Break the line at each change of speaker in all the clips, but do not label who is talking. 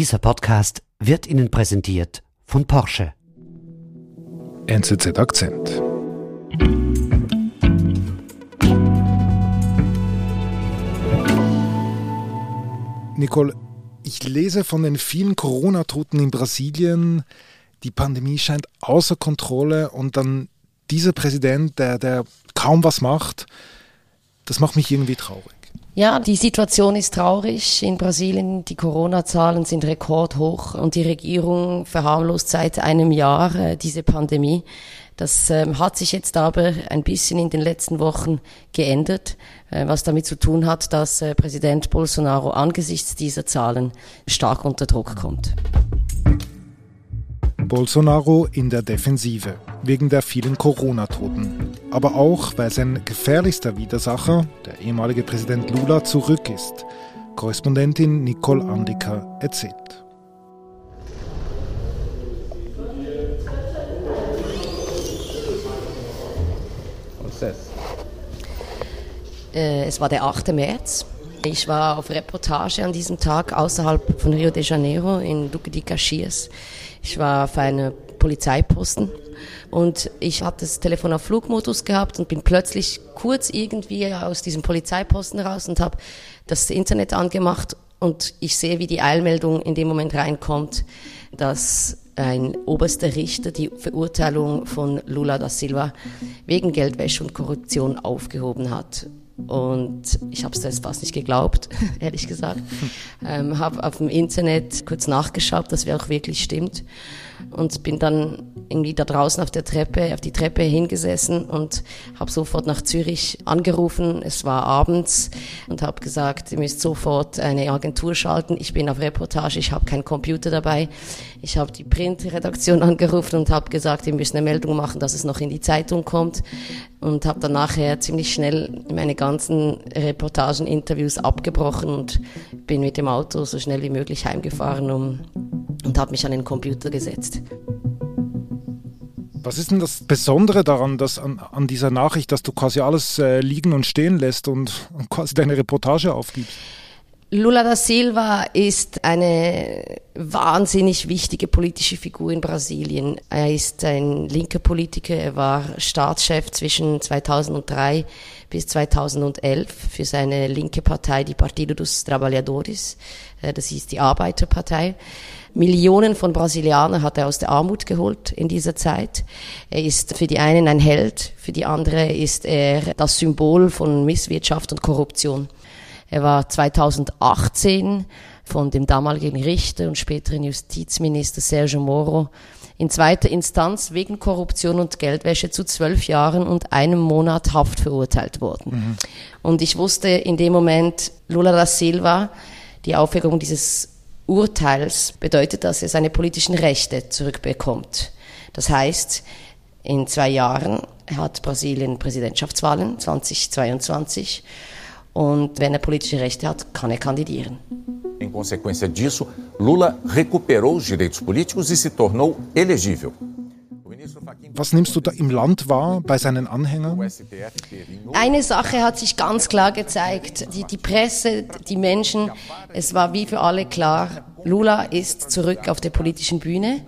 Dieser Podcast wird Ihnen präsentiert von Porsche.
NZZ Akzent. Nicole, ich lese von den vielen Corona-Toten in Brasilien. Die Pandemie scheint außer Kontrolle und dann dieser Präsident, der, der kaum was macht, das macht mich irgendwie traurig.
Ja, die Situation ist traurig in Brasilien. Die Corona-Zahlen sind rekordhoch und die Regierung verharmlost seit einem Jahr äh, diese Pandemie. Das ähm, hat sich jetzt aber ein bisschen in den letzten Wochen geändert, äh, was damit zu tun hat, dass äh, Präsident Bolsonaro angesichts dieser Zahlen stark unter Druck kommt.
Bolsonaro in der Defensive wegen der vielen Corona-Toten, aber auch weil sein gefährlichster Widersacher, der ehemalige Präsident Lula, zurück ist. Korrespondentin Nicole Andika erzählt.
Äh, es war der 8. März. Ich war auf Reportage an diesem Tag außerhalb von Rio de Janeiro in Duque de Caxias. Ich war auf einem Polizeiposten und ich habe das Telefon auf Flugmodus gehabt und bin plötzlich kurz irgendwie aus diesem Polizeiposten raus und habe das Internet angemacht und ich sehe, wie die Eilmeldung in dem Moment reinkommt, dass ein oberster Richter die Verurteilung von Lula da Silva wegen Geldwäsche und Korruption aufgehoben hat. Und ich habe es fast nicht geglaubt, ehrlich gesagt. Ähm, habe auf dem Internet kurz nachgeschaut, dass es auch wirklich stimmt. Und bin dann irgendwie da draußen auf der Treppe, auf die Treppe hingesessen und habe sofort nach Zürich angerufen. Es war abends und habe gesagt, ihr müsst sofort eine Agentur schalten. Ich bin auf Reportage, ich habe keinen Computer dabei. Ich habe die Printredaktion angerufen und habe gesagt, ihr müsst eine Meldung machen, dass es noch in die Zeitung kommt. Und habe dann nachher ziemlich schnell meine ganzen Reportagen, Interviews abgebrochen und bin mit dem Auto so schnell wie möglich heimgefahren um, und habe mich an den Computer gesetzt.
Was ist denn das Besondere daran, dass an, an dieser Nachricht, dass du quasi alles äh, liegen und stehen lässt und, und quasi deine Reportage aufgibst?
Lula da Silva ist eine wahnsinnig wichtige politische Figur in Brasilien. Er ist ein linker Politiker. Er war Staatschef zwischen 2003 bis 2011 für seine linke Partei, die Partido dos Trabalhadores. Äh, das ist die Arbeiterpartei. Millionen von Brasilianern hat er aus der Armut geholt in dieser Zeit. Er ist für die einen ein Held, für die andere ist er das Symbol von Misswirtschaft und Korruption. Er war 2018 von dem damaligen Richter und späteren Justizminister Sergio Moro in zweiter Instanz wegen Korruption und Geldwäsche zu zwölf Jahren und einem Monat Haft verurteilt worden. Mhm. Und ich wusste in dem Moment, Lula da Silva, die Aufhebung dieses Urteils bedeutet, dass er seine politischen Rechte zurückbekommt. Das heißt, in zwei Jahren hat Brasilien Präsidentschaftswahlen 2022 und wenn er politische Rechte hat, kann er kandidieren.
Em consequência disso, Lula recuperou os direitos políticos e se tornou elegível.
Was nimmst du da im Land wahr bei seinen Anhängern?
Eine Sache hat sich ganz klar gezeigt. Die, die Presse, die Menschen, es war wie für alle klar, Lula ist zurück auf der politischen Bühne.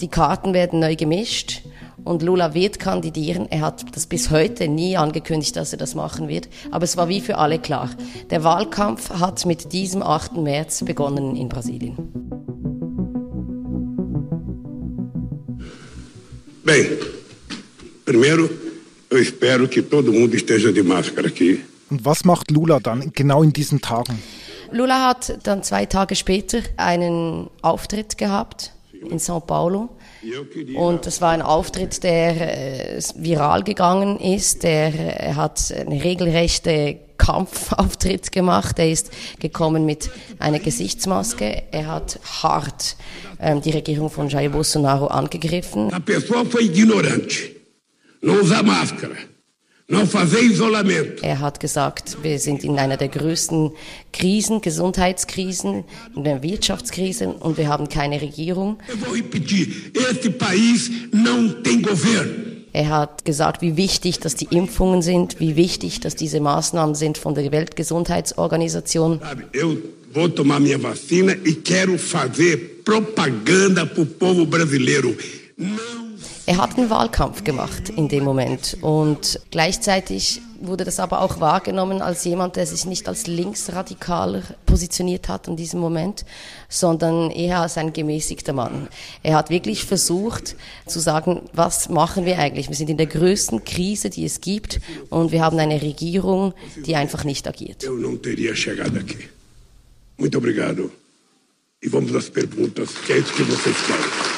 Die Karten werden neu gemischt und Lula wird kandidieren. Er hat das bis heute nie angekündigt, dass er das machen wird. Aber es war wie für alle klar. Der Wahlkampf hat mit diesem 8. März begonnen in Brasilien.
Bem, primeiro, eu espero que todo mundo esteja de máscara aqui.
Und was macht Lula dann genau in diesen Tagen?
Lula hat dann zwei Tage später einen Auftritt gehabt in São Paulo und das war ein Auftritt, der äh, viral gegangen ist. Der äh, hat eine regelrechte Kampfauftritt gemacht. Er ist gekommen mit einer Gesichtsmaske. Er hat hart ähm, die Regierung von Jair Bolsonaro angegriffen.
A pessoa foi ignorante. Não usa máscara.
Er hat gesagt, wir sind in einer der größten Krisen, Gesundheitskrisen, in der Wirtschaftskrise und wir haben keine Regierung. Er hat gesagt, wie wichtig, dass die Impfungen sind, wie wichtig, dass diese Maßnahmen sind von der Weltgesundheitsorganisation.
vou tomar minha vacina e quero fazer propaganda para o povo brasileiro. Não
er hat einen Wahlkampf gemacht in dem Moment und gleichzeitig wurde das aber auch wahrgenommen als jemand, der sich nicht als linksradikaler positioniert hat in diesem Moment, sondern eher als ein gemäßigter Mann. Er hat wirklich versucht zu sagen, was machen wir eigentlich? Wir sind in der größten Krise, die es gibt und wir haben eine Regierung, die einfach nicht agiert.
Muito obrigado. E vamos às perguntas, que é isso que vocês querem.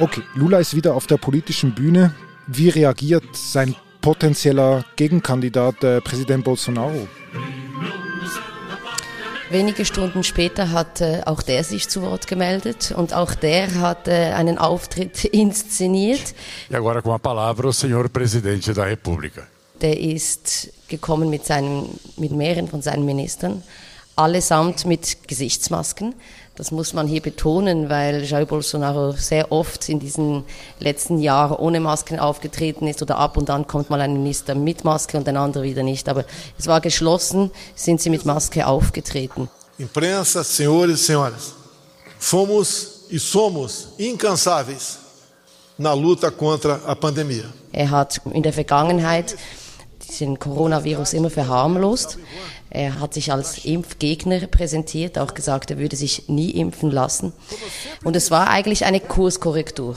Okay, Lula ist wieder auf der politischen Bühne. Wie reagiert sein potenzieller Gegenkandidat, äh, Präsident Bolsonaro?
Wenige Stunden später hat äh, auch der sich zu Wort gemeldet und auch der hat äh, einen Auftritt inszeniert.
E agora com a palavra o senhor presidente da República.
Der ist gekommen mit, seinen, mit mehreren von seinen Ministern, allesamt mit Gesichtsmasken. Das muss man hier betonen, weil Jair Bolsonaro sehr oft in diesen letzten Jahren ohne Masken aufgetreten ist oder ab und an kommt mal ein Minister mit Maske und ein anderer wieder nicht. Aber es war geschlossen, sind sie mit Maske aufgetreten.
Imprensa, senhores e senhoras, fomos e somos incansáveis na luta contra a pandemia.
Er hat in der Vergangenheit diesen Coronavirus immer verharmlost. Er hat sich als Impfgegner präsentiert, auch gesagt, er würde sich nie impfen lassen. Und es war eigentlich eine Kurskorrektur,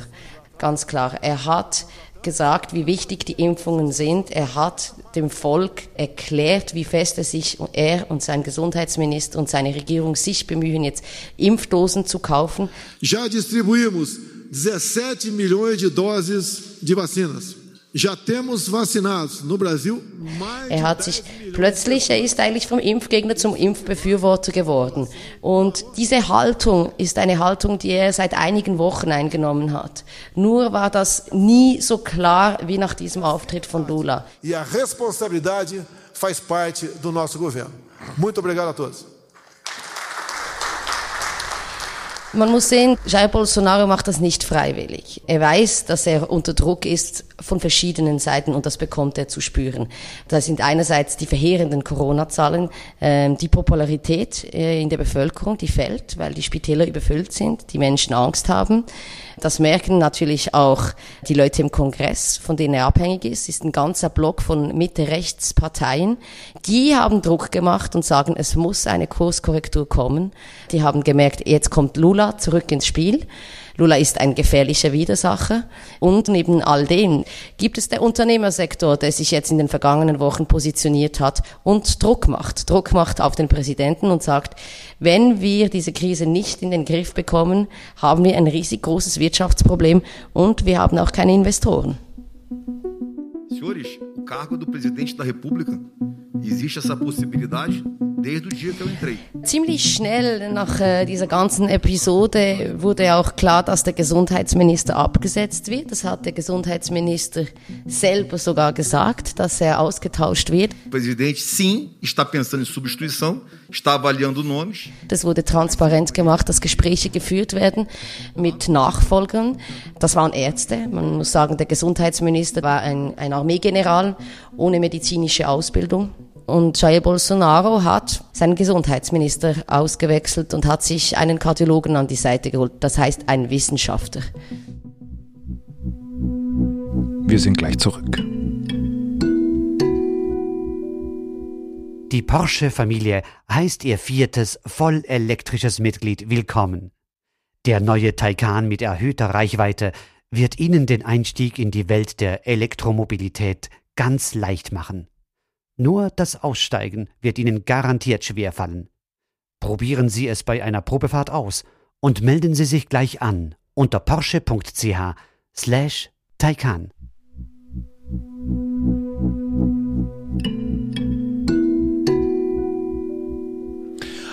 ganz klar. Er hat gesagt, wie wichtig die Impfungen sind. Er hat dem Volk erklärt, wie fest er sich, er und sein Gesundheitsminister und seine Regierung sich bemühen, jetzt Impfdosen zu kaufen.
Já distribuímos 17 milhões de doses de vacinas.
Er hat sich plötzlich, er ist eigentlich vom Impfgegner zum Impfbefürworter geworden. Und diese Haltung ist eine Haltung, die er seit einigen Wochen eingenommen hat. Nur war das nie so klar wie nach diesem Auftritt von Lula.
E a responsabilidade faz parte do nosso governo. Muito obrigado a todos.
Man muss sehen, Jair Bolsonaro macht das nicht freiwillig. Er weiß, dass er unter Druck ist von verschiedenen Seiten und das bekommt er zu spüren. Das sind einerseits die verheerenden Corona-Zahlen, äh, die Popularität äh, in der Bevölkerung, die fällt, weil die Spitäler überfüllt sind, die Menschen Angst haben. Das merken natürlich auch die Leute im Kongress, von denen er abhängig ist. Es ist ein ganzer Block von Mitte-Rechts-Parteien. Die haben Druck gemacht und sagen, es muss eine Kurskorrektur kommen. Die haben gemerkt, jetzt kommt Lula zurück ins Spiel. Lula ist ein gefährlicher Widersacher. Und neben all dem gibt es der Unternehmersektor, der sich jetzt in den vergangenen Wochen positioniert hat und Druck macht. Druck macht auf den Präsidenten und sagt, wenn wir diese Krise nicht in den Griff bekommen, haben wir ein riesig großes Wirtschaftsproblem und wir haben auch keine Investoren.
Senhores, o cargo do presidente da República existe essa possibilidade desde o dia que eu entrei.
Ziemlich schnell nach äh, dieser ganzen Episode wurde auch klar, dass der Gesundheitsminister abgesetzt wird. Das hat der Gesundheitsminister selber sogar gesagt, dass er ausgetauscht wird.
O presidente sim está pensando em substituição, está avaliando nomes.
Das wurde transparent gemacht, dass Gespräche geführt werden mit Nachfolgern. Das waren Ärzte. Man muss sagen, der Gesundheitsminister war ein, ein Armeegeneral ohne medizinische Ausbildung. Und Jair Bolsonaro hat seinen Gesundheitsminister ausgewechselt und hat sich einen Kardiologen an die Seite geholt, das heißt einen Wissenschaftler.
Wir sind gleich zurück.
Die Porsche-Familie heißt ihr viertes vollelektrisches Mitglied willkommen. Der neue Taycan mit erhöhter Reichweite wird Ihnen den Einstieg in die Welt der Elektromobilität ganz leicht machen. Nur das Aussteigen wird Ihnen garantiert schwer fallen. Probieren Sie es bei einer Probefahrt aus und melden Sie sich gleich an unter porsche.ch slash Taycan.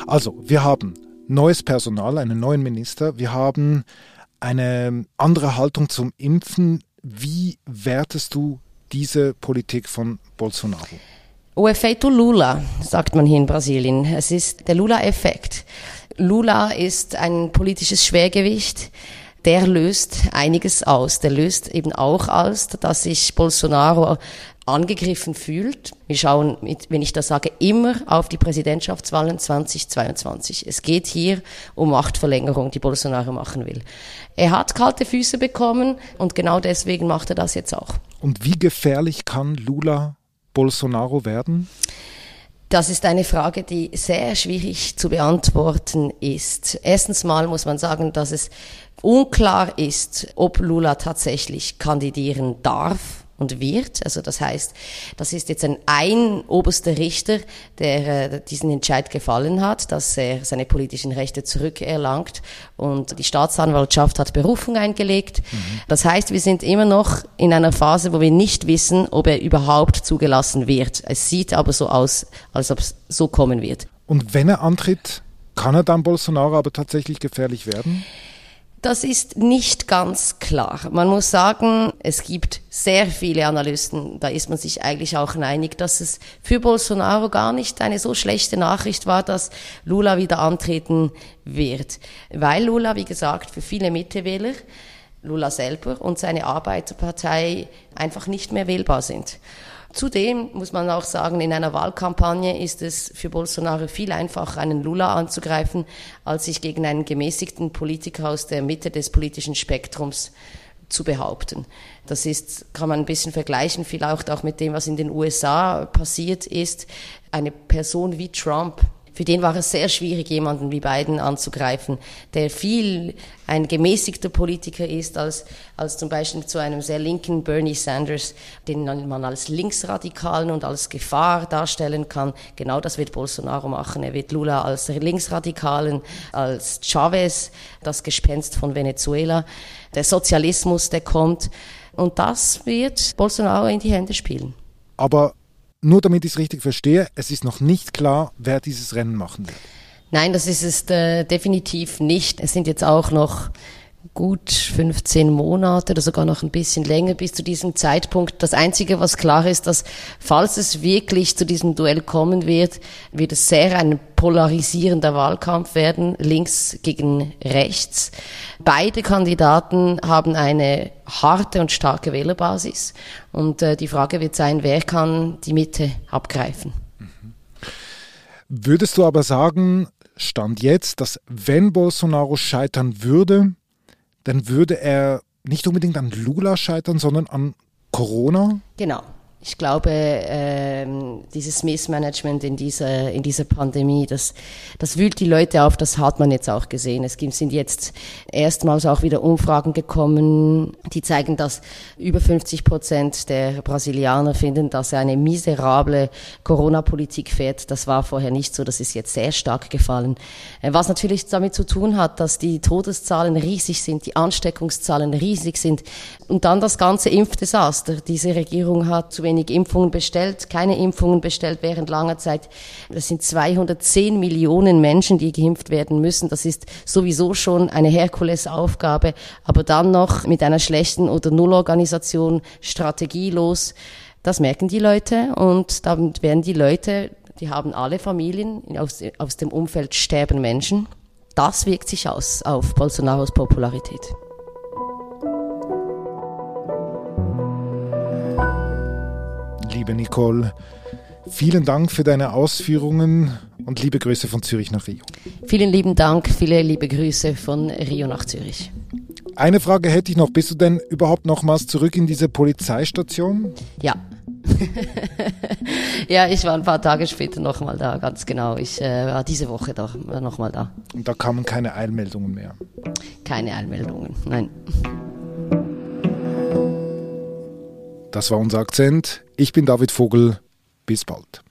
Also, wir haben neues Personal, einen neuen Minister, wir haben eine andere Haltung zum Impfen. Wie wertest du diese Politik von Bolsonaro?
O efeito Lula, sagt man hier in Brasilien. Es ist der Lula-Effekt. Lula ist ein politisches Schwergewicht. der löst einiges aus. Der löst eben auch aus, dass sich Bolsonaro angegriffen fühlt. Wir schauen, wenn ich das sage, immer auf die Präsidentschaftswahlen 2022. Es geht hier um Machtverlängerung, die Bolsonaro machen will. Er hat kalte Füße bekommen und genau deswegen macht er das jetzt auch.
Und wie gefährlich kann Lula Bolsonaro werden?
Das ist eine Frage, die sehr schwierig zu beantworten ist. Erstens mal muss man sagen, dass es unklar ist, ob Lula tatsächlich kandidieren darf und wird. Also das heißt, das ist jetzt ein, ein oberster Richter, der äh, diesen Entscheid gefallen hat, dass er seine politischen Rechte zurückerlangt und die Staatsanwaltschaft hat Berufung eingelegt. Mhm. Das heißt, wir sind immer noch in einer Phase, wo wir nicht wissen, ob er überhaupt zugelassen wird. Es sieht aber so aus, als ob es so kommen wird.
Und wenn er antritt, kann er dann Bolsonaro aber tatsächlich gefährlich werden?
Das ist nicht ganz klar. Man muss sagen, es gibt sehr viele Analysten, da ist man sich eigentlich auch einig, dass es für Bolsonaro gar nicht eine so schlechte Nachricht war, dass Lula wieder antreten wird. Weil Lula, wie gesagt, für viele Mittewähler, Lula selber und seine Arbeiterpartei einfach nicht mehr wählbar sind. Zudem muss man auch sagen, in einer Wahlkampagne ist es für Bolsonaro viel einfacher, einen Lula anzugreifen, als sich gegen einen gemäßigten Politiker aus der Mitte des politischen Spektrums zu behaupten. Das ist, kann man ein bisschen vergleichen, vielleicht auch mit dem, was in den USA passiert ist. Eine Person wie Trump, für den war es sehr schwierig, jemanden wie Biden anzugreifen, der viel ein gemäßigter Politiker ist als, als zum Beispiel zu einem sehr linken Bernie Sanders, den man als Linksradikalen und als Gefahr darstellen kann. Genau das wird Bolsonaro machen. Er wird Lula als Linksradikalen, als Chavez, das Gespenst von Venezuela, der Sozialismus, der kommt. Und das wird Bolsonaro in die Hände spielen.
Aber nur damit ich es richtig verstehe, es ist noch nicht klar, wer dieses Rennen machen wird.
Nein, das ist es äh, definitiv nicht. Es sind jetzt auch noch gut 15 Monate oder sogar noch ein bisschen länger bis zu diesem Zeitpunkt. Das Einzige, was klar ist, dass falls es wirklich zu diesem Duell kommen wird, wird es sehr ein polarisierender Wahlkampf werden, links gegen rechts. Beide Kandidaten haben eine harte und starke Wählerbasis und äh, die Frage wird sein, wer kann die Mitte abgreifen.
Würdest du aber sagen, Stand jetzt, dass wenn Bolsonaro scheitern würde, dann würde er nicht unbedingt an Lula scheitern, sondern an Corona?
Genau. Ich glaube, ähm, dieses Missmanagement in dieser, in dieser Pandemie, das, das wühlt die Leute auf, das hat man jetzt auch gesehen. Es sind jetzt erstmals auch wieder Umfragen gekommen, die zeigen, dass über 50 Prozent der Brasilianer finden, dass er eine miserable Corona-Politik fährt. Das war vorher nicht so, das ist jetzt sehr stark gefallen. Äh, was natürlich damit zu tun hat, dass die Todeszahlen riesig sind, die Ansteckungszahlen riesig sind und dann das ganze Impfdesaster. Diese Regierung hat zu wenig Impfungen bestellt, keine Impfungen bestellt während langer Zeit. Das sind 210 Millionen Menschen, die geimpft werden müssen. Das ist sowieso schon eine Herkulesaufgabe, aber dann noch mit einer schlechten oder Nullorganisation strategielos. Das merken die Leute und damit werden die Leute, die haben alle Familien, aus, aus dem Umfeld sterben Menschen. Das wirkt sich aus auf Bolsonaros Popularität.
Liebe Nicole. Vielen Dank für deine Ausführungen und liebe Grüße von Zürich nach Rio.
Vielen lieben Dank, viele liebe Grüße von Rio nach Zürich.
Eine Frage hätte ich noch. Bist du denn überhaupt nochmals zurück in diese Polizeistation?
Ja. ja, ich war ein paar Tage später nochmal da, ganz genau. Ich äh, war diese Woche da, nochmal da.
Und da kamen keine Eilmeldungen mehr?
Keine Eilmeldungen, nein.
Das war unser Akzent. Ich bin David Vogel. Bis bald.